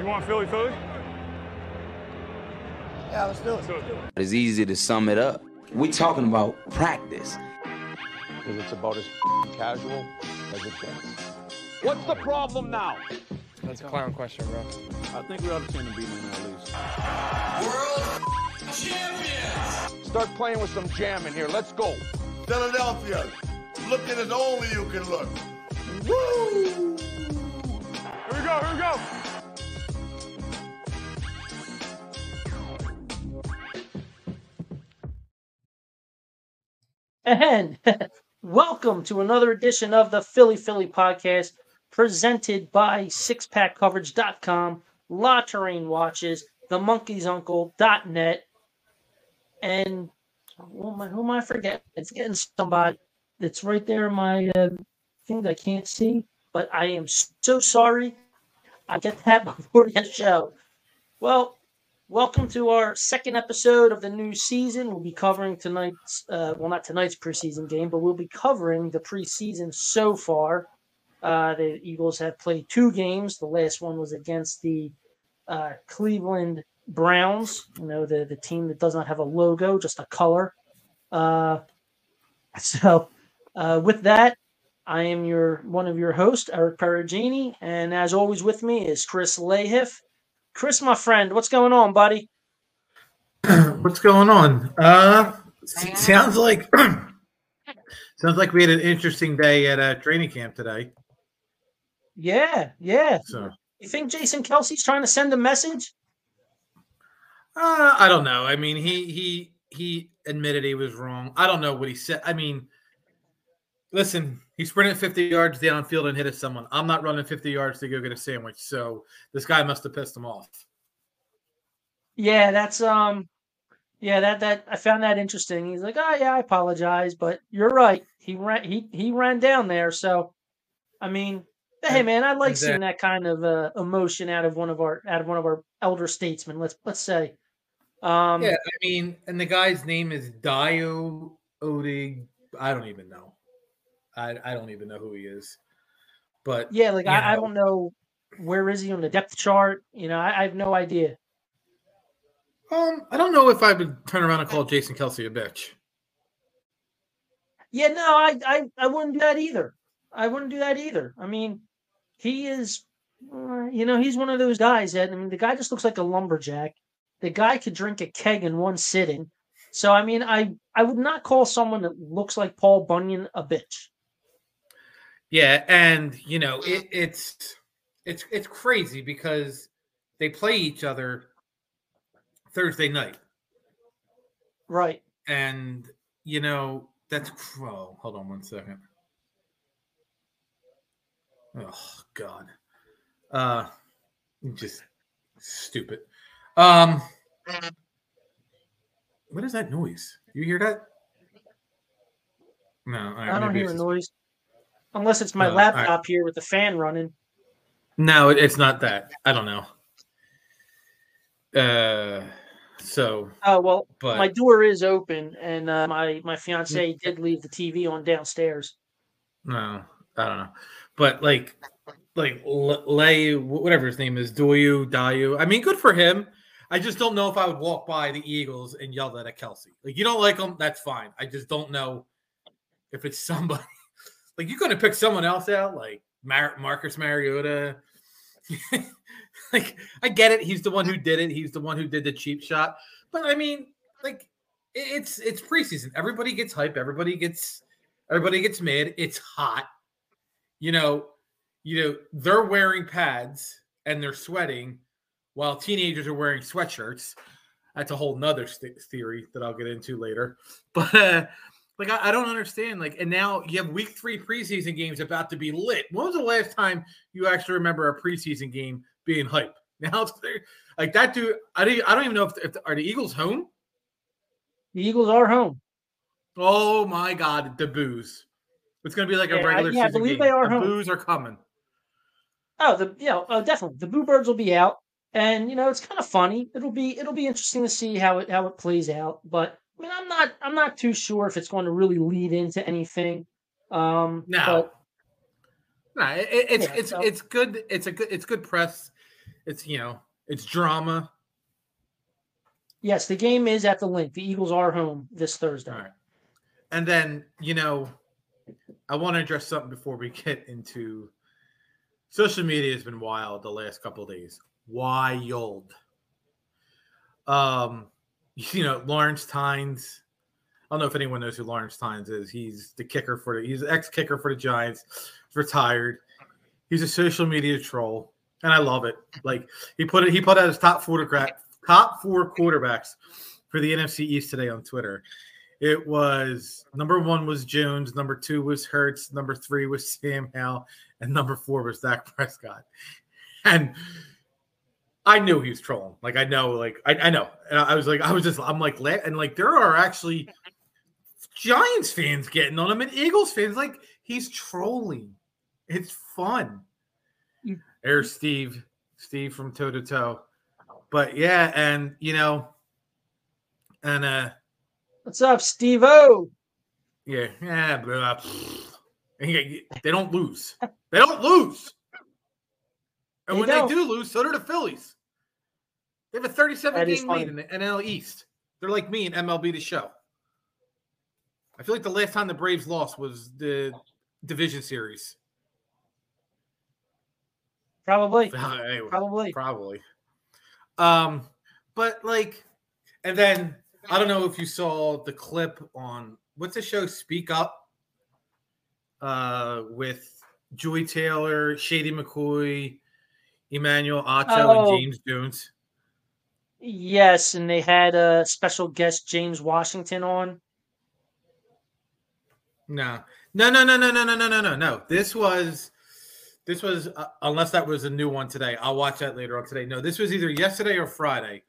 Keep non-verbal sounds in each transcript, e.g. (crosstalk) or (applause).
You want Philly, Philly? Yeah, let's do it. It's easy to sum it up. We're talking about practice. Because it's about as casual as it gets. What's the problem now? That's a clown question, bro. I think we ought to send a beating at least. World champions! Start playing with some jam in here. Let's go. Philadelphia, looking as only you can look. Woo! Here we go, here we go. And (laughs) welcome to another edition of the Philly Philly podcast presented by sixpackcoverage.com, La Watches, the Monkey's Uncle.net, and who am I, who am I forgetting? It's getting somebody that's right there in my uh, thing that I can't see, but I am so sorry. I get that (laughs) before the show. Well, Welcome to our second episode of the new season. We'll be covering tonight's, uh, well, not tonight's preseason game, but we'll be covering the preseason so far. Uh, the Eagles have played two games. The last one was against the uh, Cleveland Browns, you know, the, the team that does not have a logo, just a color. Uh, (laughs) so, uh, with that, I am your one of your hosts, Eric Perugini, and as always with me is Chris Lahiff. Chris, my friend, what's going on, buddy? (clears throat) What's going on? Uh, sounds like (clears throat) sounds like we had an interesting day at uh, training camp today. Yeah, yeah. So You think Jason Kelce's trying to send a message? uh, I don't know. I mean, he he he admitted he was wrong. I don't know what he said. I mean, listen, he sprinted 50 yards downfield and hit at someone. I'm not running 50 yards to go get a sandwich. So this guy must have pissed him off. Yeah, that's um, yeah, that that I found that interesting. He's like, oh yeah, I apologize, but you're right. He ran he he ran down there. So, I mean, hey man, I like and seeing that- that kind of uh, emotion out of one of our out of one of our elder statesmen. Let's let's say. Um, Yeah, I mean, and the guy's name is Dio Odig. I don't even know. I I don't even know who he is. But yeah, like I, I don't know where is he on the depth chart. You know, I, I have no idea. Um, I don't know if I would turn around and call Jason Kelce a bitch. Yeah, no, I, I, I wouldn't do that either. I wouldn't do that either. I mean, he is, uh, you know, he's one of those guys that I mean, the guy just looks like a lumberjack. The guy could drink a keg in one sitting. So I mean, I, I would not call someone that looks like Paul Bunyan a bitch. Yeah, and you know it, it's it's it's crazy because they play each other Thursday night, Right. and you know that's oh, hold on one second. Oh God, uh, just stupid. Um, what is that noise? You hear that? No, right, I don't hear a just- noise. Unless it's my Uh, all right. laptop here with the fan running. No, it's not that. I don't know. Uh, so, Oh well, but my door is open, and uh, my my fiance did leave the TV on downstairs. no, I don't know. But like, like Lay, whatever his name is, Doyu, Dayu. I mean, good for him. I just don't know if I would walk by the Eagles and yell that at Kelce. Like, you don't like them, that's fine. I just don't know if it's (laughs) somebody. Like, you're going to pick someone else out, like Mar- Marcus Mariota. (laughs) like, I get it. He's the one who did it. He's the one who did the cheap shot. But I mean, like, it's it's preseason. Everybody gets hype. Everybody gets everybody gets mad. It's hot. You know, you know they're wearing pads and they're sweating while teenagers are wearing sweatshirts. That's a whole nother st- theory that I'll get into later. (laughs) But uh, like, I, I don't understand. Like, and now you have week three preseason games about to be lit. When was the last time you actually remember a preseason game being hype? (laughs) Now it's like that dude. I don't. I don't even know if, if are the Eagles home. The Eagles are home. Oh my God, the booze! It's going to be like Yeah, a I- regular yeah, I believe game. they are the home. Booze are coming. Oh, the you know, oh, definitely the Boo Birds will be out, and you know it's kind of funny. It'll be it'll be interesting to see how it how it plays out. But I mean, I'm not I'm not too sure if it's going to really lead into anything. Um, No. but No, it, it- it's Yeah, it's so- it's good. It's a good it's good press. it's you know it's drama. Yes, the game is at the link. The Eagles are home this Thursday. All right. And then, you know, I want to address something before we (laughs) get into social media has been wild the last couple of days. Wild. Um, you know, Lawrence Tynes. I don't know if anyone knows who Lawrence Tynes is. He's the kicker for the he's the ex-kicker for the Giants, retired. He's a social media troll, and I love it. Like he put it, he put out his top four top four quarterbacks for the NFC East today on Twitter. It was number one was Jones, number two was Hurts, number three was Sam Howell, and number four was Dak Prescott. And I knew he was trolling. Like I know, like I, I know. And I was like, I was just, I'm like, and like there are actually Giants fans getting on him and Eagles fans. Like he's trolling. It's fun. There's Steve, Steve from toe to toe. But yeah, and you know, and uh What's up, Steve O? yeah, yeah, blah, they don't lose. They don't lose. And They when don't. they do lose, so do the Phillies. They have a 37 That game lead in the NL East. They're like me in MLB the show. I feel like the last time the Braves lost was the division series. Probably. (laughs) Anyway, Probably. probably. Um, but like, and then I don't know if you saw the clip on what's the show? Speak Up. Uh, with Joy Taylor, Shady McCoy, Emmanuel Acho, Oh. and James Jones. Yes, and they had a special guest, James Washington, on. No, no, no, no, no, no, no, no, no, no, no. This was, this was uh, unless that was a new one today. I'll watch that later on today. No, this was either yesterday or Friday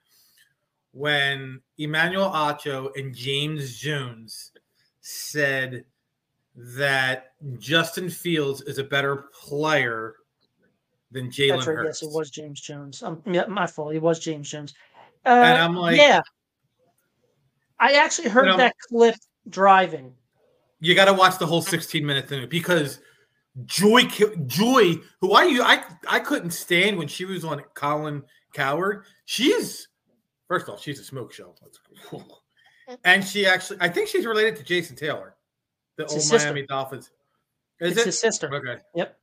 when Emmanuel Acho and James Jones said that Justin Fields is a better player than Jalen That's right. Hurts. Yes, it was James Jones. Um, yeah, my fault. It was James Jones. Uh, And I'm like- yeah. I actually heard that clip driving. You got to watch the whole 16 minute thing because Joy, ki- Joy, who I you I I couldn't stand when she was on Colin Cowherd. She's first of all, she's a smoke show, and she actually, I think she's related to Jason Taylor, the It's old his sister. Miami Dolphins. Is it's it? his sister. Okay. Yep.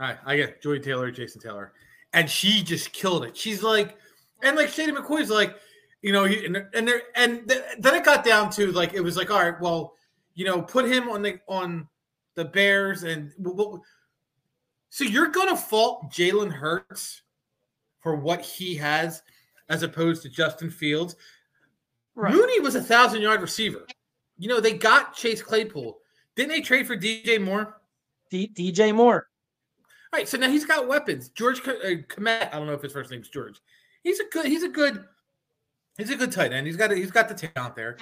All right, I get Joy Taylor, Jason Taylor, and she just killed it. She's like, and like Shady McCoy's like, you know, and and there, and th- then it got down to like it was like, all right, well, you know, put him on the on the Bears, and so you're gonna fault Jalen Hurts for what he has as opposed to Justin Fields. Right. Mooney was a thousand yard receiver. You know, they got Chase Claypool. Didn't they trade for DJ Moore? D- DJ Moore. Right, so now he's got weapons. George uh, Kmet, I don't know if his first name's George. He's a good. He's a good. He's a good tight end. He's got. A, He's got the talent there.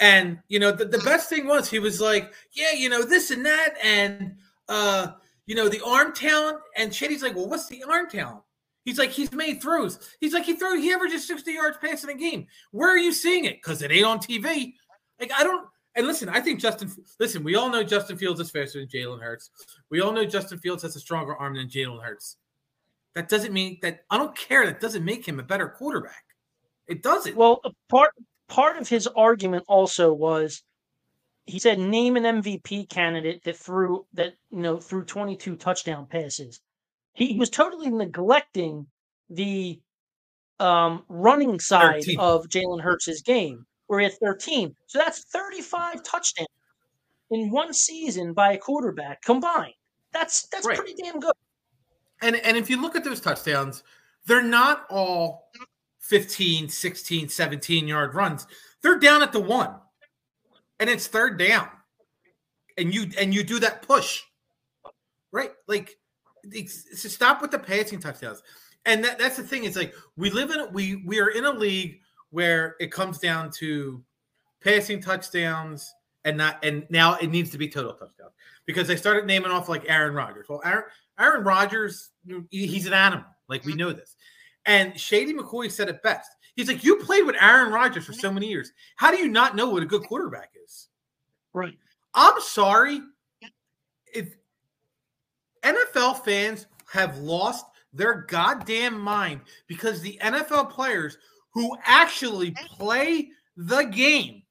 And you know, the, the best thing was he was like, yeah, you know, this and that, and uh, you know, the arm talent. And Shady's like, well, what's the arm talent? He's like, he's made throws. He's like, he threw. He averages sixty yards passing a game. Where are you seeing it? Because it ain't on TV. Like I don't. And listen, I think Justin. Listen, we all know Justin Fields is faster than Jalen Hurts. We all know Justin Fields has a stronger arm than Jalen Hurts. That doesn't mean that I don't care. That doesn't make him a better quarterback. It doesn't. Well, a part part of his argument also was he said name an MVP candidate that threw that you know threw 22 touchdown passes. He, he was totally neglecting the um, running side 13. of Jalen Hurts' game. We're at 13, so that's 35 touchdowns in one season by a quarterback combined. That's that's Right. pretty damn good. and and if you look at those touchdowns, they're not all 15, 16, 17 yard runs. They're down at the one. And it's third down. And you and you do that push. Right? Like it's stop with the passing touchdowns. And that, that's the thing. It's like we live in we we are in a league where it comes down to passing touchdowns and not and now it needs to be total touchdowns because they started naming off like Aaron Rodgers. Well, Aaron Aaron Rodgers, he's an animal. Like we know this. And Shady McCoy said it best. He's like, you played with Aaron Rodgers for so many years. How do you not know what a good quarterback is? Right. I'm sorry. If NFL fans have lost their goddamn mind because the NFL players who actually play the game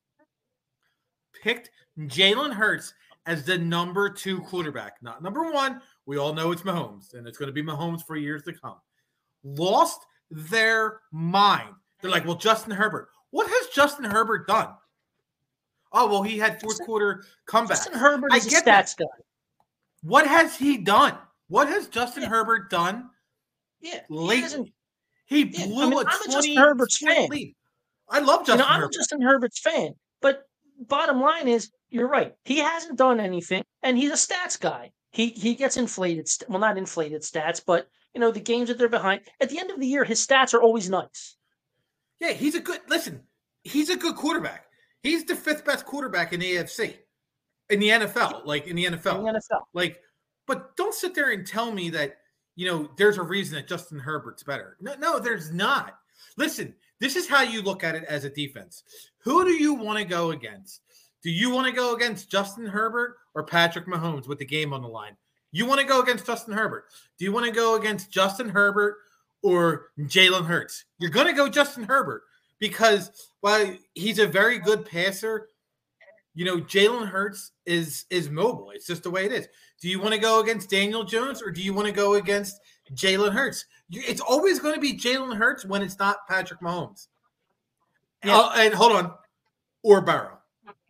picked Jalen Hurts as the number two quarterback, not number one. We all know it's Mahomes, and it's going to be Mahomes for years to come. Lost their mind. They're like, well, Justin Herbert. What has Justin Herbert done? Oh, well, he had fourth quarter comeback. Justin Herbert I get that. guy. What has he done? What has Justin Herbert done Yeah, hasn't- He Yeah, I blew mean, a I'm a Justin Herbert's fan. lead. I love you Justin know, I'm a Justin Herbert's fan, but bottom line is, you're right. He hasn't done anything, and he's a stats guy. He he gets inflated. Well, not inflated stats, but you know the games that they're behind. At the end of the year, his stats are always nice. Yeah, he's a good listen. He's a good quarterback. He's the fifth best quarterback in the AFC, in the NFL, like in the NFL. In the NFL. Like, but don't sit there and tell me that you know there's a reason that Justin Herbert's better. No, no, there's not. Listen, this is how you look at it as a defense. Who do you want to go against? Do you want to go against Justin Herbert or Patrick Mahomes with the game on the line? You want to go against Justin Herbert. Do you want to go against Justin Herbert or Jalen Hurts? You're going to go Justin Herbert because while he's a very good passer, you know Jalen Hurts is is mobile. It's just the way it is. Do you want to go against Daniel Jones or do you want to go against Jalen Hurts? It's always going to be Jalen Hurts when it's not Patrick Mahomes. Yeah. Oh, and hold on, or Burrow.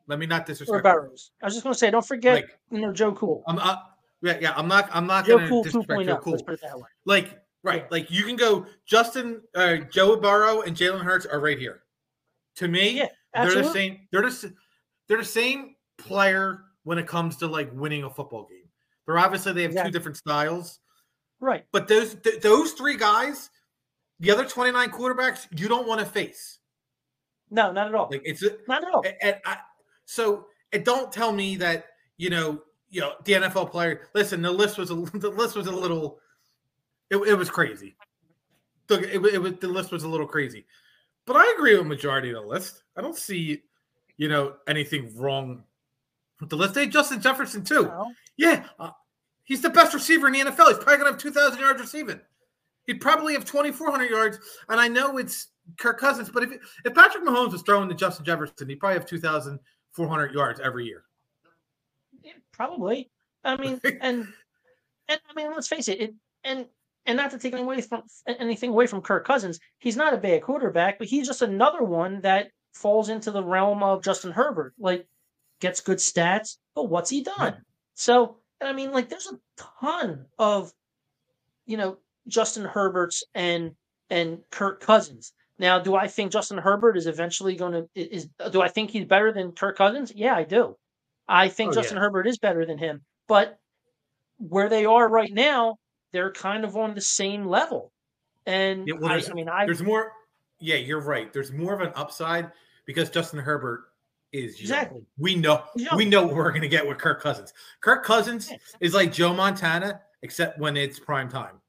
Let me not disrespect. Or. Burrows. I was just going to say, don't forget, Like- you know, Joe Cool. I'm uh, yeah, yeah. I'm not. I'm not going to Cool disrespect 2.0. Joe Cool. Let's put it that way. Like right, Yeah. like you can go. Justin, uh, Joe Burrow, and Jalen Hurts are right here. To me, Yeah, they're the same. They're the they're the same player when it comes to like winning a football game. They're obviously they have two different styles, Right. but those th- those three guys, the other twenty nine quarterbacks, you don't want to face. No, not at all. Like it's not at all. and, and I, so and don't tell me that you know you know the NFL player. Listen, the list was a (laughs) the list was a little. It, it was crazy. Look, it, it was the list was a little crazy, but I agree with majority of the list. I don't see, you know, anything wrong with the list. They had Justin Jefferson too. No. Yeah, uh, he's the best receiver in the NFL. He's probably gonna have two thousand yards receiving. He'd probably have twenty four hundred yards. And I know it's Kirk Cousins, but if if Patrick Mahomes was throwing to Justin Jefferson, he'd probably have two thousand four hundred yards every year. Yeah, probably. I mean, (laughs) and and I mean, let's face it, it and and not to take away from anything away from Kirk Cousins, he's not a bad quarterback, but he's just another one that falls into the realm of Justin Herbert. Like, gets good stats, but what's he done? So, and I mean, like, there's a ton of, you know, Justin Herberts and and Kirk Cousins. Now, do I think Justin Herbert is eventually going to is? Do I think he's better than Kirk Cousins? Yeah, I do. I think Oh, Justin yeah. Herbert is better than him, but where they are right now, they're kind of on the same level. And Yeah, well, I, I mean, I There's more. Yeah, you're right. There's more of an upside because Justin Herbert is young. Exactly. We know we know what we're gonna get with Kirk Cousins. Kirk Cousins Yeah. is like Joe Montana, except when it's prime time.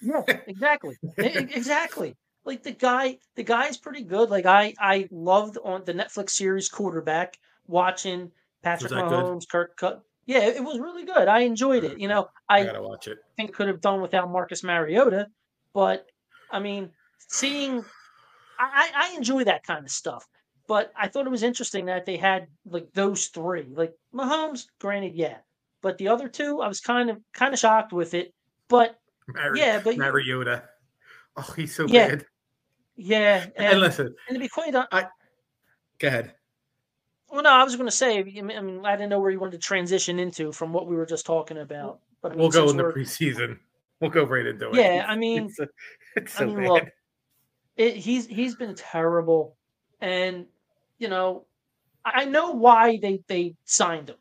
Yeah, (laughs) exactly. Exactly. Like the guy, the guy's pretty good. Like I, I loved on the Netflix series Quarterback watching Patrick that good? Mahomes, Kirk Cut. Yeah, it was really good. I enjoyed it. You know, I, I gotta watch it. think could have done without Marcus Mariota, but I mean, seeing, I, I I enjoy that kind of stuff. But I thought it was interesting that they had like those three, like Mahomes. Granted, yeah, but the other two, I was kind of kind of shocked with it. But Mari- Yeah, but- Mariota. Oh, he's so Yeah. bad. yeah, And, and, listen, and to be quite honest, go ahead. Well, no, I was going to say. I mean, I didn't know where you wanted to transition into from what we were just talking about. But I mean, We'll go in the preseason. We'll go right into it. Yeah, I mean- it's, so- I mean, bad. look, it, he's he's been terrible, and you know, I know why they they signed him.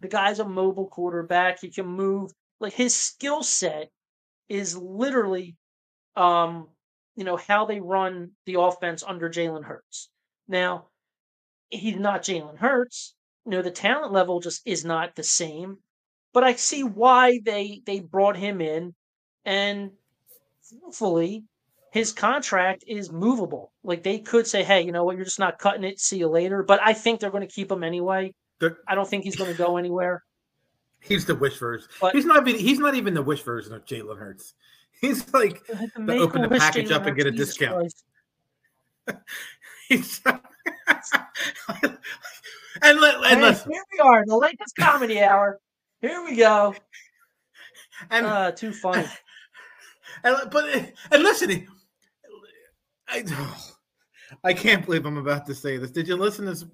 The guy's a mobile quarterback. He can move. Like his skill set is literally, um, you know, how they run the offense under Jalen Hurts. Now, he's not Jalen Hurts. You know, the talent level just is not the same. But I see why they they brought him in, and hopefully his contract is movable. Like they could say, "Hey, you know what? You're just not cutting it. See you later." But I think they're going to keep him anyway. The- I don't think he's going to go anywhere. He's the wish version. But- he's not. Even, he's not even the wish version of Jalen Hurts. (laughs) He's like I had to to make open the package up and get a Jesus discount. (laughs) He's. (laughs) and let and Hey, listen, here we are, the Lakers Comedy Hour. Here we go. and, Uh, too funny. and but and listen, I, (sighs) I can't believe I'm about to say this. Did you listen to this,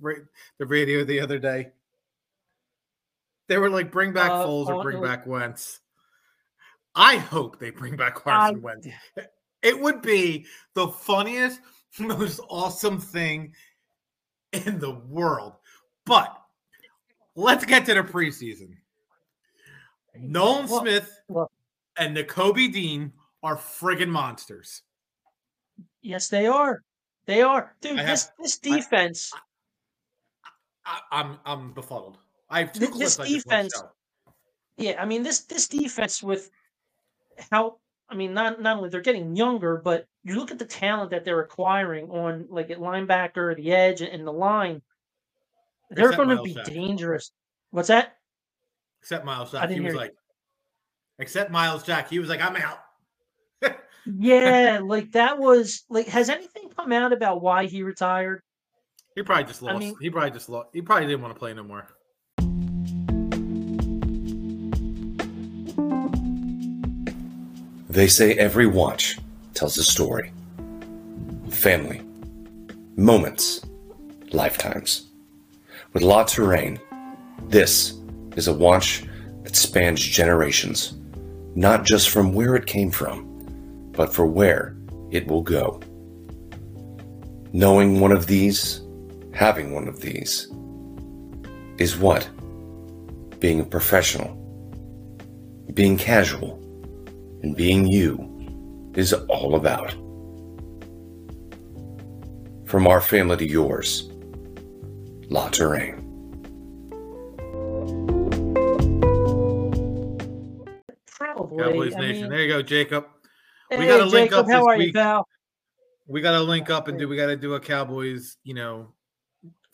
the radio the other day? They were like, "Bring back Uh, Foles or oh, bring back Wentz." I hope they bring back Carson I- Wentz. It would be the funniest, most awesome thing in the world. But let's get to the preseason. Nolan Well- Smith well- and Nakobe Dean are friggin' monsters. Yes, they are. They are, dude. I this this defense. I, I'm I'm befuddled. I have two this I just want to defense-. Yeah, I mean this this defense with how I mean not not only they're getting younger, but you look at the talent that they're acquiring on like at linebacker, the edge, and the line. They're Except going to be Jack. dangerous. What's that? Except Myles Jack. He was you. like, except Myles Jack. He was like, I'm out. Yeah, like that was like. Has anything come out about why he retired? He probably just I lost. mean- he probably just lost. He probably didn't want to play no more. They say every watch tells a story. Family, moments, lifetimes. With La Terrain, this is a watch that spans generations, not just from where it came from, but for where it will go. Knowing one of these, having one of these, is what? Being a professional, being casual, and being you is all about. From our family to yours, La Terrain. Probably. Cowboys I Nation. mean, there you go, Jacob. We hey, gotta link up how this are you, pal? We got to link up and do. We got to do a Cowboys. You know,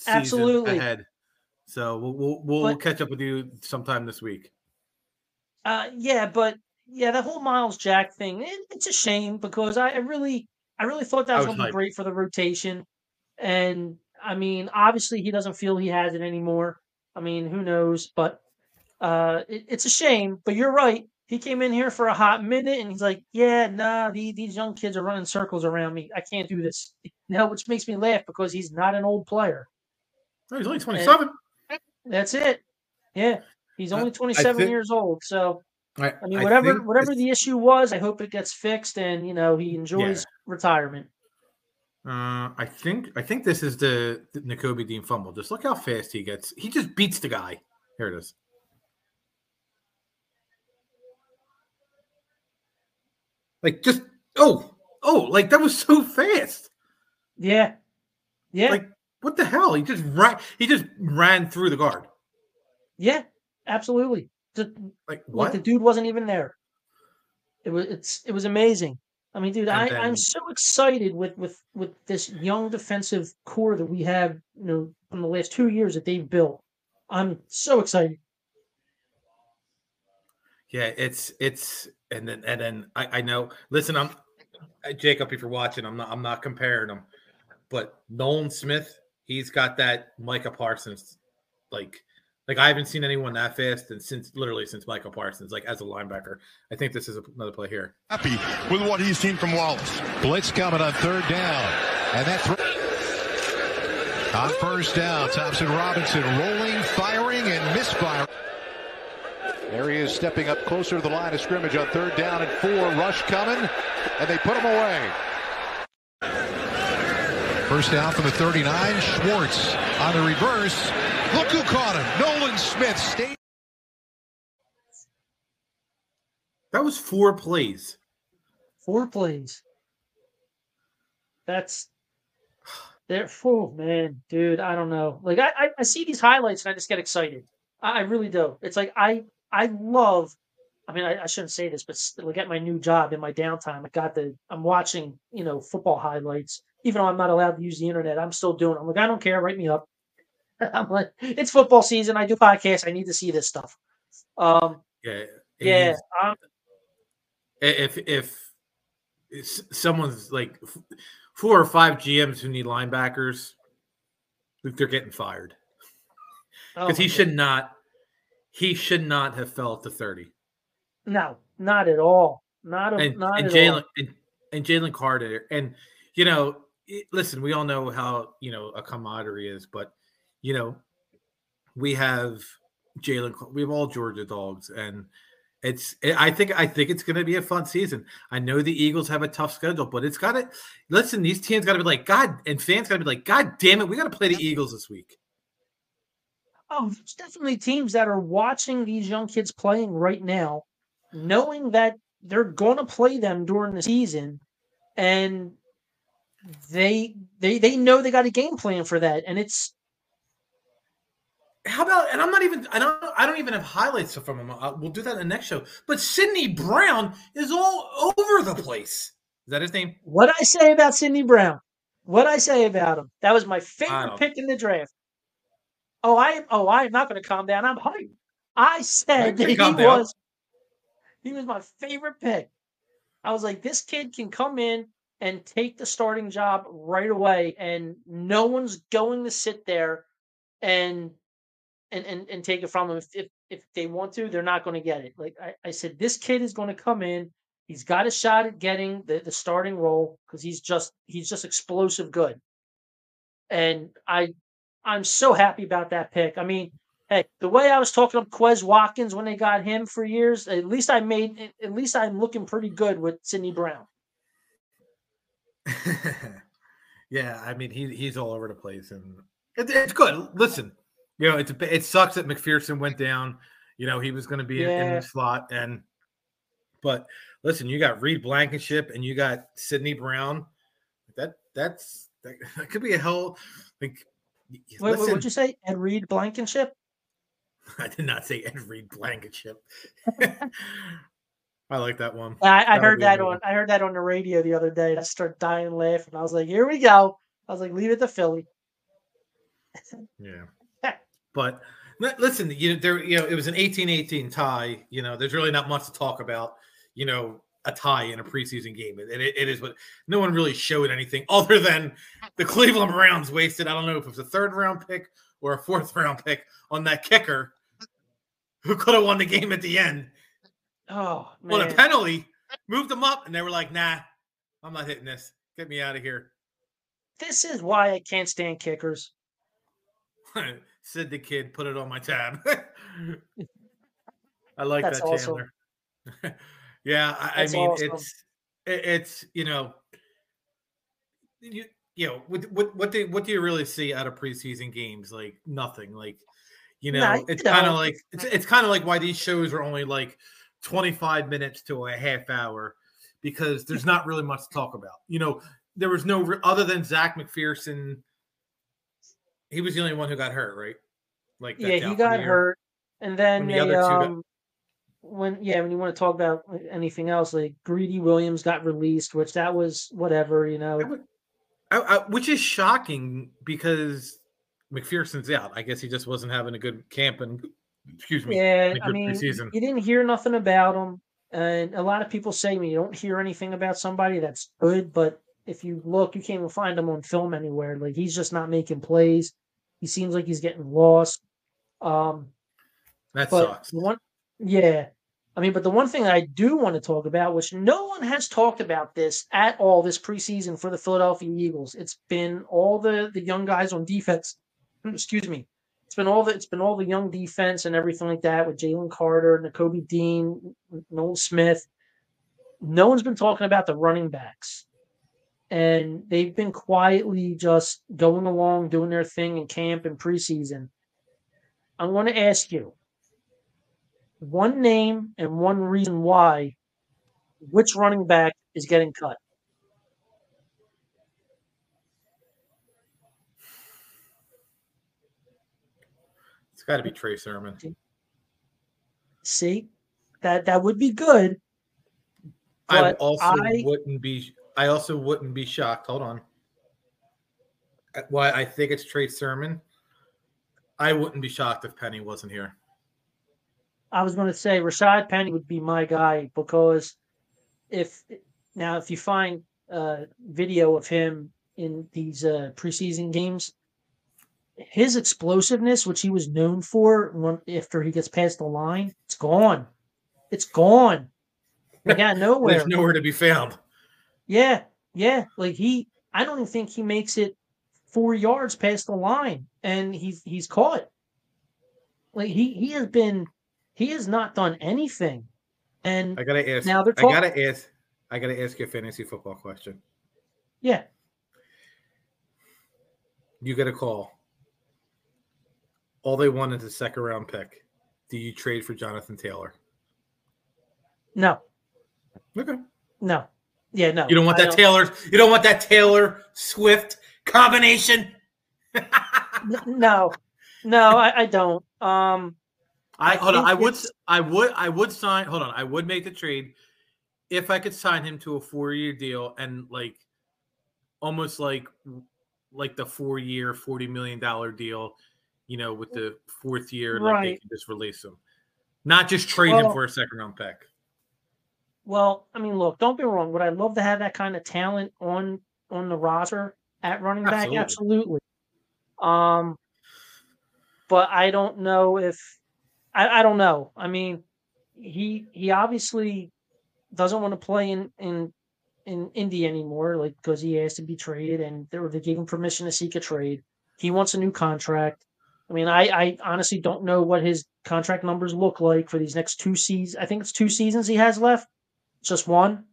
Absolutely. ahead. So we'll we'll, we'll But- catch up with you sometime this week. Uh, yeah, but yeah, the whole Myles Jack thing, it, it's a shame because I, I really, I really thought that was was going to be great for the rotation. And I mean, obviously, he doesn't feel he has it anymore. I mean, who knows? But uh, it, it's a shame. But you're right. He came in here for a hot minute, and he's like, "Yeah, nah, these, these young kids are running circles around me. I can't do this." (laughs) Now, which makes me laugh because he's not an old player. Oh, he's only twenty seven. That's it. Yeah, he's only 27 think- year old. So I, I mean, whatever think whatever the issue was, I hope it gets fixed, and you know he enjoys retirement. Uh, I think I think this is the, the Nakobe Dean fumble. Just look how fast he gets. He just beats the guy. Here it is. Like just oh oh like that was so fast. Yeah, yeah, Like what the hell? He just ran. He just ran through the guard. yeah, absolutely. Just, Like like what? the dude wasn't even there. It was it's it was amazing. I mean, dude, And I, then- I'm so excited with with with this young defensive core that we have. You know, from the last two years that they've built. I'm so excited. Yeah, it's it's and then and then I, I know. Listen, I'm Jacob. If you're watching, I'm not I'm not comparing them, but Nolan Smith, he's got that Micah Parsons, like like I haven't seen anyone that fast and since literally since Michael Parsons, like as a linebacker. I think this is another play here. Happy with what he's seen from Wallace. Blitz coming on third down. And that throw. On first down, Thompson Robinson rolling, firing, and misfiring. There he is stepping up closer to the line of scrimmage on third down and four. Rush coming, and they put him away. First down from the 39. Schwartz on the reverse. Look who caught him. Nolan Smith stayed. That was four plays. Four plays. That's there. Oh man, dude, I don't know. Like I, I, I see these highlights and I just get excited. I, I really do. It's like I, I love. I mean, I, I shouldn't say this, but still, like at my new job in my downtime, I got the. I'm watching, you know, football highlights. Even though I'm not allowed to use the internet, I'm still doing. it. I'm like, I don't care. Write me up. (laughs) I'm like, it's football season. I do podcasts. I need to see this stuff. Um, Yeah, yeah, he's- if if someone's like four or five GMs who need linebackers, they're getting fired oh because my he God. should not. He should not have fell to thirty. no, not at all, not a, and, not and at Jalen all. and, and Jalen Carter and you know it- listen we all know how you know a camaraderie is but you know we have Jalen we have all Georgia dogs and it's eh, I think I think it's going to be a fun season. I know the Eagles have a tough schedule but it's got to listen these teams got to be like god and fans got to be like god damn it we got to play the Eagles this week. Oh, there's definitely teams that are watching these young kids playing right now, knowing that they're going to play them during the season, and they they they know they got a game plan for that, and it's How about and I'm not even I don't I don't even have highlights from him. Uh, we'll do that in the next show. But Sydney Brown is all over the place. Is that his name? what I say about Sydney Brown. What I say about him. That was my favorite pick in the draft. Oh, I oh I'm not going to calm down. I'm hyped. I said that he down. was he was my favorite pick. I was like, this kid can come in and take the starting job right away, and no one's going to sit there and and and, and take it from him. If, if if they want to, they're not going to get it. Like I, I said, this kid is going to come in. He's got a shot at getting the, the starting role because he's just he's just explosive good. And I I'm so happy about that pick. I mean, hey, the way I was talking up Quez Watkins when they got him for years, at least I made at least I'm looking pretty good with Sydney Brown. (laughs) yeah, I mean he he's all over the place, and it, it's good. Listen, you know, it's a, it sucks that McPhearson went down. You know, he was going to be in, in the slot, and but listen, you got Reed Blankenship and you got Sydney Brown. That that's that, (laughs) that could be a hell. Like, Wait, wait, what'd you say? Ed Reed Blankenship? (laughs) I did not say Ed Reed Blankenship. (laughs) I like that one. I, I heard that on one. I heard that on the radio the other day. I started dying laughing. I was like, "Here we go." I was like, "Leave it to Philly." (laughs) Yeah. But listen, you know, there, you know, it was an 18-18 tie. You know, there's really not much to talk about. You know, a tie in a preseason game. It, it, it is what no one really showed anything (laughs) other than the Cleveland Browns wasted. I don't know if it was a third round pick or a fourth round pick on that kicker who could have won the game at the end Oh on a penalty. Moved them up, and they were like, "Nah, I'm not hitting this. Get me out of here." this is why I can't stand kickers. (laughs) Said the kid, put it on my tab. (laughs) I like That's that, awesome. Yeah, I, I mean, awesome. it's it's you know, you you know, what what what do what do you really see out of preseason games? Like nothing. Like you know, you it's kind of like it's it's kind of like why these shows are only like twenty five minutes to a half hour because there's not really much to talk about. You know, there was no other than Zech McPhearson. He was the only one who got hurt, right? Like Yeah, he got hurt, and then the they, other two got- um, when yeah, when you want to talk about anything else, like Greedy Williams got released, which that was whatever, you know. I would- I, I, which is shocking because McPhearson's out. I guess he just wasn't having a good camp and excuse me. Yeah, I mean, preseason. you didn't hear nothing about him, and a lot of people say when you don't hear anything about somebody that's good, but if you look, you can't even find him on film anywhere. Like he's just not making plays. He seems like he's getting lost. Um, That sucks. one, yeah, I mean, but the one thing I do want to talk about, which no one has talked about this at all this preseason for the Philadelphia Eagles, it's been all the the young guys on defense. Hmm, excuse me. It's been all the it's been all the young defense and everything like that with Jalen Carter, Nakobe Dean, Noel Smith. No one's been talking about the running backs. And they've been quietly just going along, doing their thing in camp and preseason. I'm going to ask you one name and one reason why which running back is getting cut. It's got to be Trey Sermon. See, that that would be good. I also I- wouldn't be. I also wouldn't be shocked. Hold on. Why I think it's Trey Sermon. I wouldn't be shocked if Penny wasn't here. I was going to say Rashad Penny would be my guy because if now if you find uh, video of him in these uh, preseason games, his explosiveness, which he was known for when, after he gets past the line, it's gone. It's gone. He got (laughs) nowhere. There's nowhere to be found. Yeah, yeah. Like he, I don't even think he makes it four yards past the line, and he's he's caught. Like he he has been, he has not done anything. And I gotta ask. now they're I gotta ask. I gotta ask you a fantasy football question. Yeah, You get a call. All they want is a second round pick. Do you trade for Jonathan Taylor? no, Okay. no, yeah, no. You don't want that Taylor. You don't want that Taylor Swift combination. (laughs) No, no, I, I don't. Um, I, I hold on. I would. I would. I would sign. Hold on. I would make the trade if I could sign him to a four year deal and like almost like like the four year, forty million dollar deal. You know, with the fourth year, like they can just release him, not just trade him for a second round pick. well, I mean, look, don't be wrong. Would I love to have that kind of talent on on the roster at running back? Absolutely. Absolutely. Um, but I don't know if I, I don't know. I mean, he he obviously doesn't want to play in in in Indy anymore, like because he has to be traded, and they, they gave him permission to seek a trade. He wants a new contract. I mean, I, I honestly don't know what his contract numbers look like for these next two seasons. I think it's two seasons he has left, just one.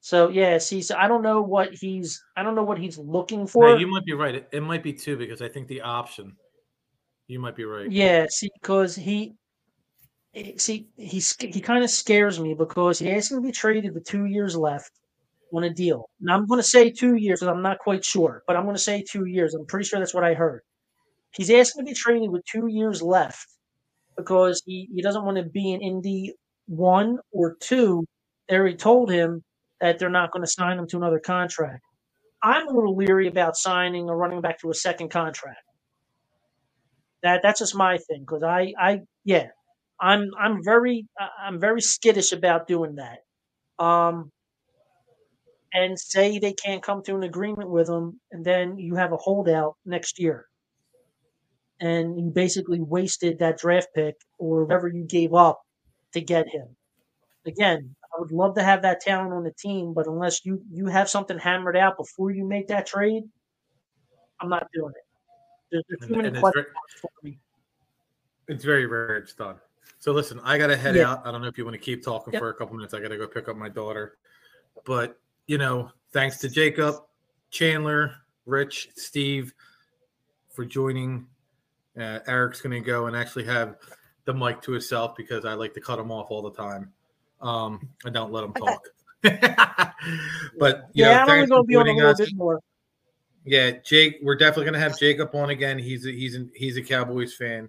So yeah, see, so I don't know what he's I don't know what he's looking for. You might be right. It, it might be two because I think the option. You might be right. Yeah, see, because he, see, he he kind of scares me because he has to be traded with two years left on a deal. Now I'm going to say two years I'm not quite sure, but I'm going to say two years. I'm pretty sure that's what I heard. He's asking to be traded with two years left because he, he doesn't want to be in Indy one or two. They already told him that they're not going to sign him to another contract. I'm a little leery about signing or running back to a second contract. That that's just my thing because I I yeah I'm I'm very I'm very skittish about doing that. Um, and say they can't come to an agreement with them, and then you have a holdout next year, and you basically wasted that draft pick or whatever you gave up to get him. Again, I would love to have that talent on the team, but unless you you have something hammered out before you make that trade, I'm not doing it. There's, there's too And- many and it's questions very- for me. It's very rare it's done. So listen, I gotta head Yeah. out. I don't know if you want to keep talking Yep. for a couple minutes. I gotta go pick up my daughter. But you know, thanks to Jacob, Chandler, Rich, Steve for joining. Uh, Eric's gonna go and actually have the mic to himself because I like to cut him off all the time. Um, I don't let him talk. (laughs) but you yeah, know, I'm thanks going for to be on a joining little us. bit more. Yeah, Jake, we're definitely gonna have Jacob on again. He's a, he's an, he's a Cowboys fan.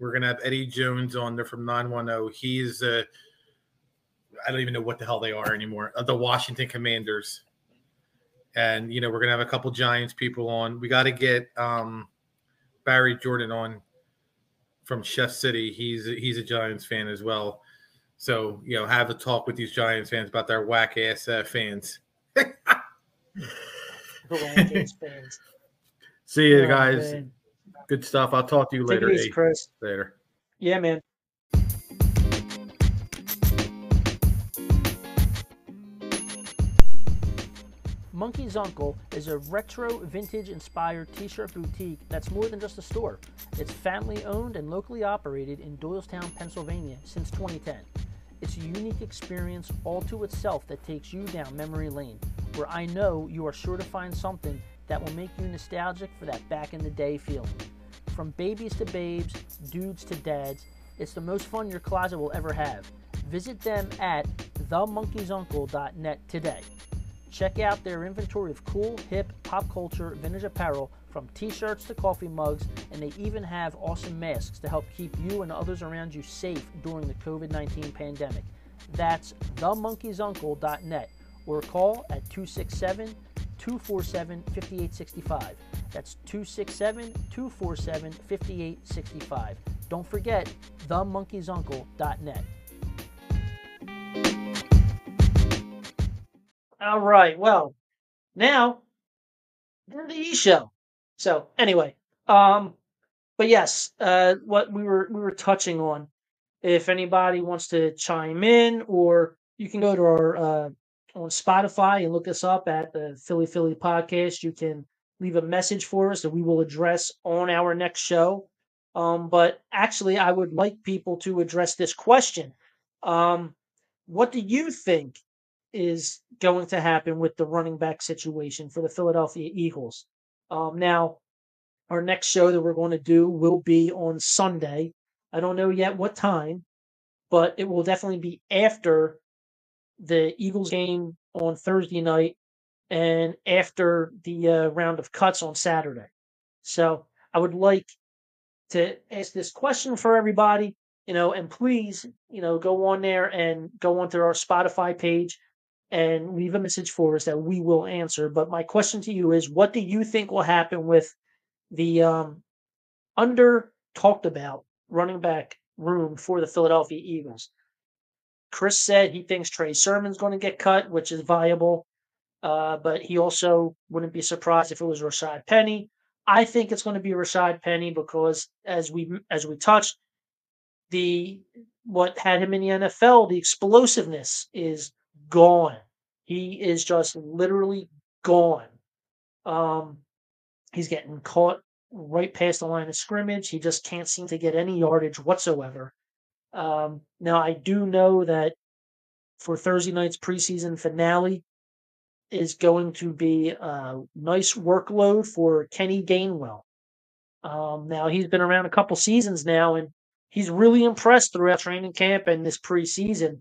We're gonna have Eddie Jones on there from nine one zero. He's uh, I don't even know what the hell they are anymore. Uh, the Washington Commanders, and you know we're gonna have a couple Giants people on. We got to get um, Barry Jordan on from Chef City. He's he's a Giants fan as well. So you know, have a talk with these Giants fans about their whack ass uh, fans. (laughs) Fans. See you Oh, guys. Man. Good stuff. I'll talk to you Take later. it easy, Chris. Later. Yeah, man. Monkey's Uncle is a retro vintage inspired t shirt boutique that's more than just a store. It's family owned and locally operated in Doylestown, Pennsylvania since 2010. It's a unique experience all to itself that takes you down memory lane, where I know you are sure to find something that will make you nostalgic for that back in the day feeling. From babies to babes, dudes to dads, it's the most fun your closet will ever have. Visit them at themonkeysuncle.net today. Check out their inventory of cool, hip, pop culture, vintage apparel from t shirts to coffee mugs, and they even have awesome masks to help keep you and others around you safe during the COVID 19 pandemic. That's themonkeysuncle.net or call at 267 247 5865. That's 267 247 5865. Don't forget themonkeysuncle.net. All right. Well, now the E show. So anyway, um, but yes, uh, what we were we were touching on. If anybody wants to chime in, or you can go to our uh, on Spotify and look us up at the Philly Philly Podcast. You can leave a message for us that we will address on our next show. Um, but actually, I would like people to address this question. Um, what do you think is going to happen with the running back situation for the Philadelphia Eagles? Um, now, our next show that we're going to do will be on Sunday. I don't know yet what time, but it will definitely be after the Eagles game on Thursday night and after the uh, round of cuts on Saturday. So I would like to ask this question for everybody, you know, and please, you know, go on there and go onto our Spotify page and leave a message for us that we will answer. But my question to you is what do you think will happen with the um, under talked about running back room for the Philadelphia Eagles? Chris said he thinks Trey Sermon's going to get cut, which is viable. Uh, but he also wouldn't be surprised if it was Rashad Penny. I think it's going to be Rashad Penny because as we as we touched, the what had him in the NFL, the explosiveness is gone. He is just literally gone. Um, he's getting caught right past the line of scrimmage. He just can't seem to get any yardage whatsoever. Um, now I do know that for Thursday night's preseason finale is going to be a nice workload for Kenny Gainwell. Um, now he's been around a couple seasons now, and he's really impressed throughout training camp and this preseason,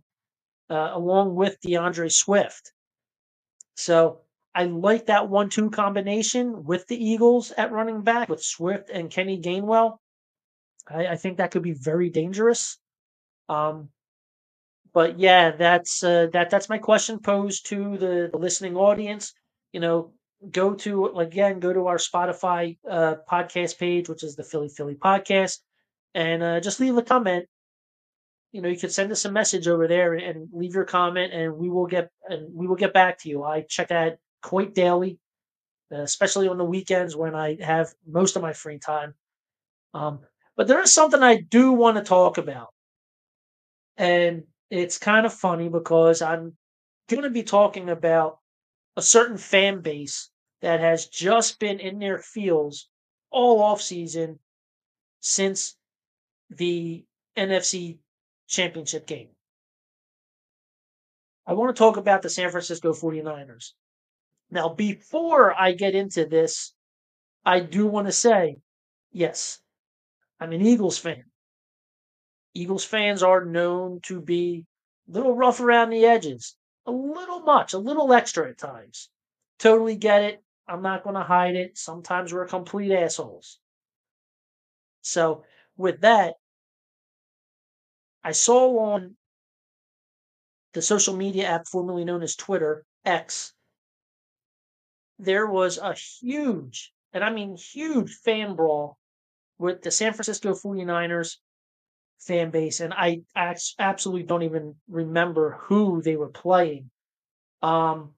uh, along with D'Andre Swift. So I like that one-two combination with the Eagles at running back with Swift and Kenny Gainwell. I, I think that could be very dangerous. Um, but yeah, that's uh, that. That's my question posed to the, the listening audience. You know, go to again, go to our Spotify uh, podcast page, which is the Philly Philly Podcast, and uh, just leave a comment. You know, you could send us a message over there and leave your comment, and we will get and we will get back to you. I check that quite daily, especially on the weekends when I have most of my free time. Um, but there is something I do want to talk about. And it's kind of funny because I'm going to be talking about a certain fan base that has just been in their fields all off season since the NFC championship game. I want to talk about the San Francisco 49ers. Now, before I get into this, I do want to say, yes, I'm an Eagles fan. Eagles fans are known to be a little rough around the edges, a little much, a little extra at times. Totally get it. I'm not going to hide it. Sometimes we're complete assholes. So, with that, I saw on the social media app formerly known as Twitter, X, there was a huge, and I mean huge fan brawl with the San Francisco 49ers fan base, and I, absolutely don't even remember who they were playing. Um,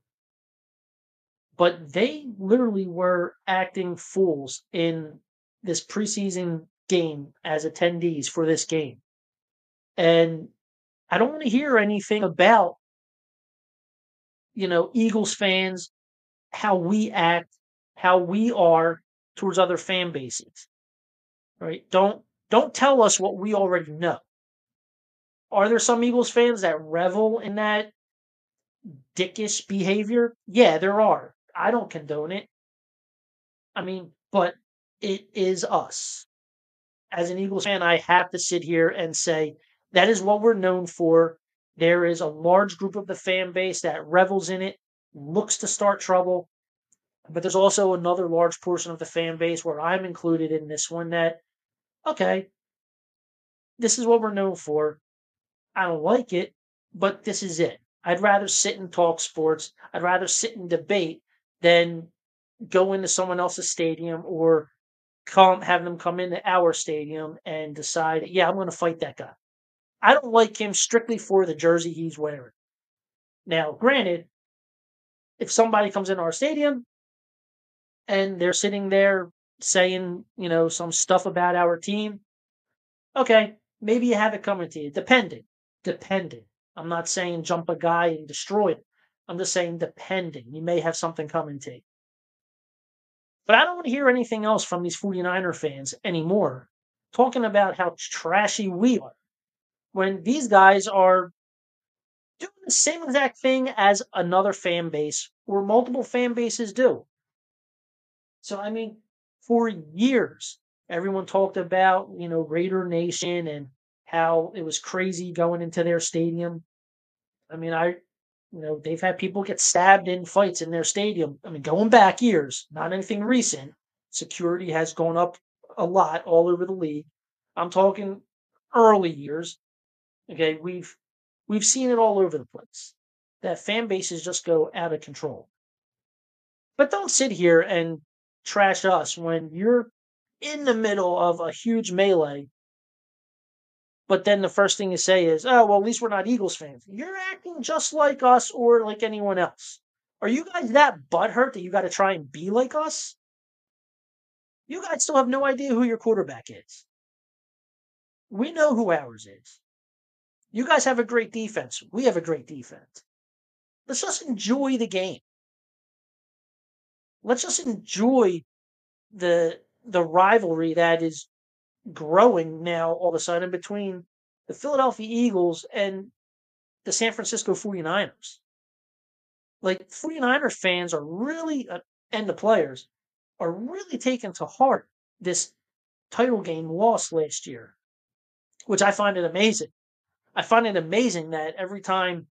but they literally were acting fools in this preseason game as attendees for this game. And I don't want to hear anything about, you know, Eagles fans, how we act, how we are towards other fan bases. Right? Don't don't tell us what we already know. Are there some Eagles fans that revel in that dickish behavior? Yeah, there are. I don't condone it. I mean, but it is us. As an Eagles fan, I have to sit here and say that is what we're known for. There is a large group of the fan base that revels in it, looks to start trouble. But there's also another large portion of the fan base where I'm included in this one that okay, this is what we're known for. I don't like it, but this is it. I'd rather sit and talk sports. I'd rather sit and debate than go into someone else's stadium or come have them come into our stadium and decide, yeah, I'm going to fight that guy. I don't like him strictly for the jersey he's wearing. Now, granted, if somebody comes in our stadium and they're sitting there saying, you know, some stuff about our team, okay, maybe you have it coming to you. Depending. Depending. I'm not saying jump a guy and destroy it. I'm just saying depending. You may have something coming to you. But I don't want to hear anything else from these 49er fans anymore talking about how trashy we are when these guys are doing the same exact thing as another fan base or multiple fan bases do. So, I mean, for years, everyone talked about, you know, Raider Nation and how it was crazy going into their stadium. I mean, I, you know, they've had people get stabbed in fights in their stadium. I mean, going back years, not anything recent. Security has gone up a lot all over the league. I'm talking early years. Okay, we've we've seen it all over the place. That fan bases just go out of control. But don't sit here and trash us when you're in the middle of a huge melee. But then the first thing you say is, oh, well, at least we're not Eagles fans. You're acting just like us or like anyone else. Are you guys that butthurt that you got to try and be like us? You guys still have no idea who your quarterback is. We know who ours is. You guys have a great defense. We have a great defense. Let's just enjoy the game. Let's just enjoy the the rivalry that is growing now all of a sudden between the Philadelphia Eagles and the San Francisco 49ers. Like 49er fans are really uh, and the players are really taking to heart this title game loss last year, which I find it amazing. I find it amazing that every time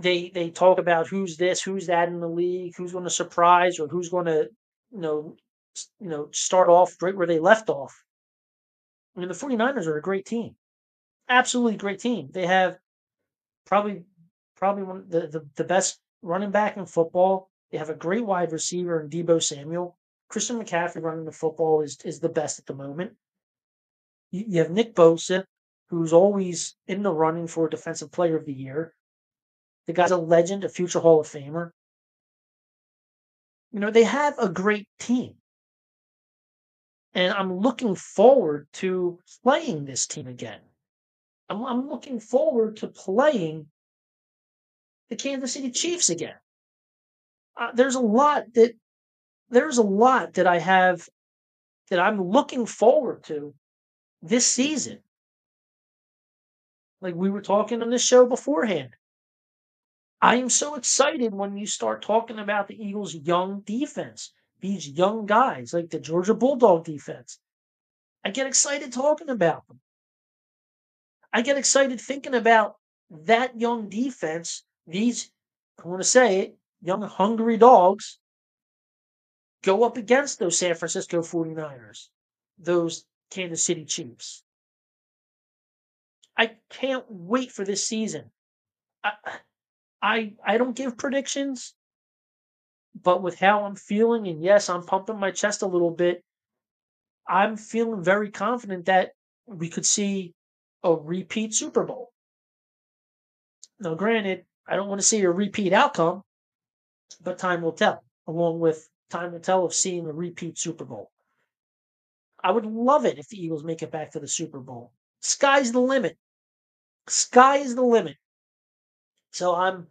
they they talk about who's this, who's that in the league, who's going to surprise, or who's going to you know you know start off right where they left off. I mean, the 49ers are a great team, absolutely great team. They have probably probably one the, the, the best running back in football. They have a great wide receiver in Deebo Samuel. Christian McCaffrey running the football is is the best at the moment. You, you have Nick Bosa, who's always in the running for Defensive Player of the Year. The guy's a legend, a future Hall of Famer. You know, they have a great team. And I'm looking forward to playing this team again. I'm, I'm looking forward to playing the Kansas City Chiefs again. Uh, there's a lot that there's a lot that I have that I'm looking forward to this season. Like we were talking on this show beforehand. I am so excited when you start talking about the Eagles' young defense, these young guys like the Georgia Bulldog defense. I get excited talking about them. I get excited thinking about that young defense, these, I want to say it, young hungry dogs go up against those San Francisco 49ers, those Kansas City Chiefs. I can't wait for this season. I, I I don't give predictions, but with how I'm feeling, and yes, I'm pumping my chest a little bit. I'm feeling very confident that we could see a repeat Super Bowl. Now, granted, I don't want to see a repeat outcome, but time will tell, along with time will tell of seeing a repeat Super Bowl. I would love it if the Eagles make it back to the Super Bowl. Sky's the limit. Sky is the limit. So I'm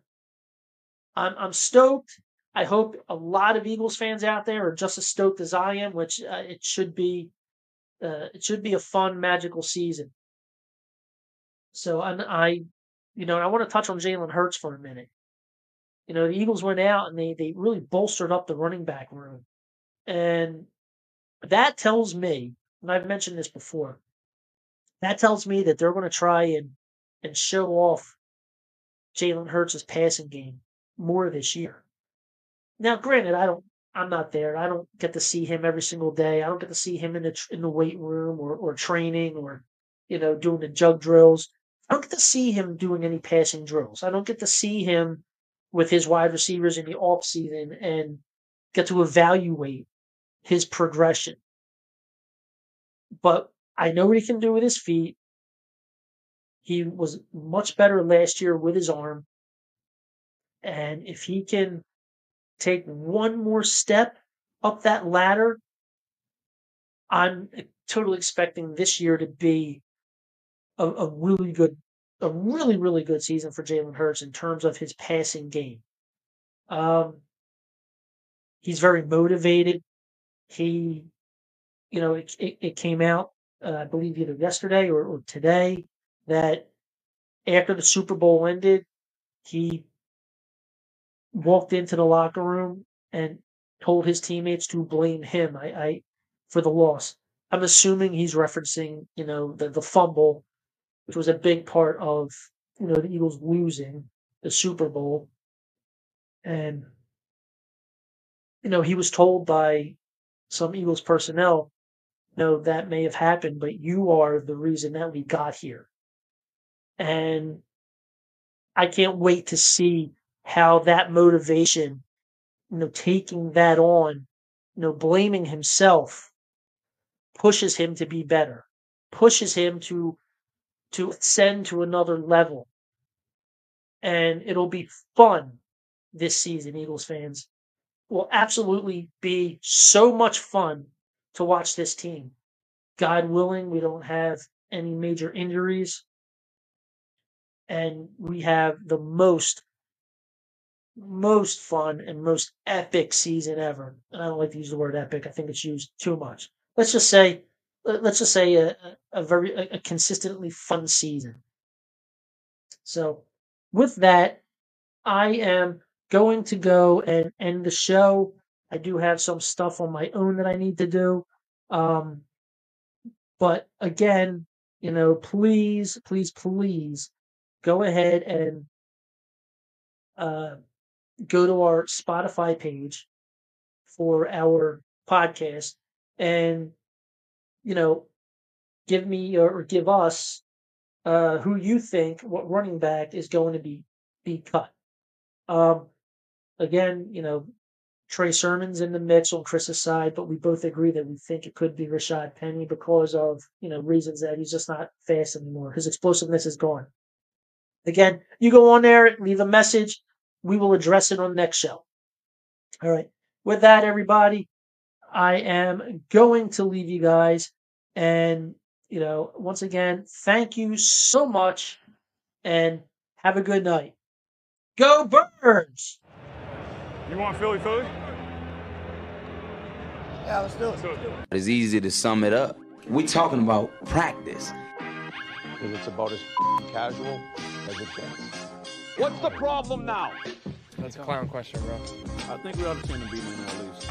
I'm I'm stoked. I hope a lot of Eagles fans out there are just as stoked as I am, which uh, it should be. Uh, it should be a fun, magical season. So and I, you know, I want to touch on Jalen Hurts for a minute. You know, the Eagles went out and they they really bolstered up the running back room, and that tells me, and I've mentioned this before, that tells me that they're going to try and and show off Jalen Hurts' passing game more this year. Now, granted, I don't. I'm not there. I don't get to see him every single day. I don't get to see him in the in the weight room or or training or you know doing the jug drills. I don't get to see him doing any passing drills. I don't get to see him with his wide receivers in the off season and get to evaluate his progression. but I know what he can do with his feet. He was much better last year with his arm. And if he can take one more step up that ladder, I'm totally expecting this year to be a, a really good, a really, really good season for Jalen Hurts in terms of his passing game. Um, he's very motivated. He, you know, it, it, it came out, uh, I believe, either yesterday or, or today that after the Super Bowl ended, he walked into the locker room and told his teammates to blame him I, I for the loss. I'm assuming he's referencing, you know, the, the fumble, which was a big part of, you know, the Eagles losing the Super Bowl. And, you know, he was told by some Eagles personnel, no, that may have happened, but you are the reason that we got here. And I can't wait to see how that motivation, you know, taking that on, you know, blaming himself pushes him to be better, pushes him to to ascend to another level. And it'll be fun this season, Eagles fans. Will absolutely be so much fun to watch this team. God willing, we don't have any major injuries. And we have the most most fun and most epic season ever. And I don't like to use the word epic. I think it's used too much. Let's just say, let's just say a, a very a consistently fun season. So, with that, I am going to go and end the show. I do have some stuff on my own that I need to do. Um, but again, you know, please, please, please go ahead and uh, go to our Spotify page for our podcast and, you know, give me or give us uh, who you think what running back is going to be be cut. Um, again, you know, Trey Sermon's in the mix on Chris's side, but we both agree that we think it could be Rashad Penny because of you know reasons that he's just not fast anymore. His explosiveness is gone. Again, you go on there, leave a message we will address it on the next show. All right. With that, everybody, I am going to leave you guys. And, you know, once again, thank you so much and have a good night. Go Birds! You want Philly Philly? Yeah, let's do it. It's easy to sum it up. We're talking about practice. Because it's about as casual as it gets. What's the problem now? That's a clown question, bro. I think we ought to see him beating him at least.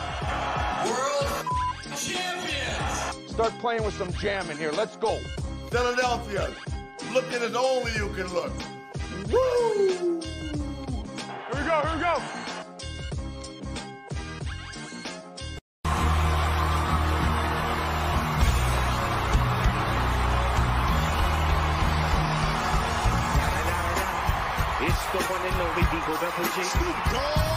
World champions! Start playing with some jam in here. Let's go. Philadelphia, looking as only you can look. Woo! Here we go, here we go. Digo Double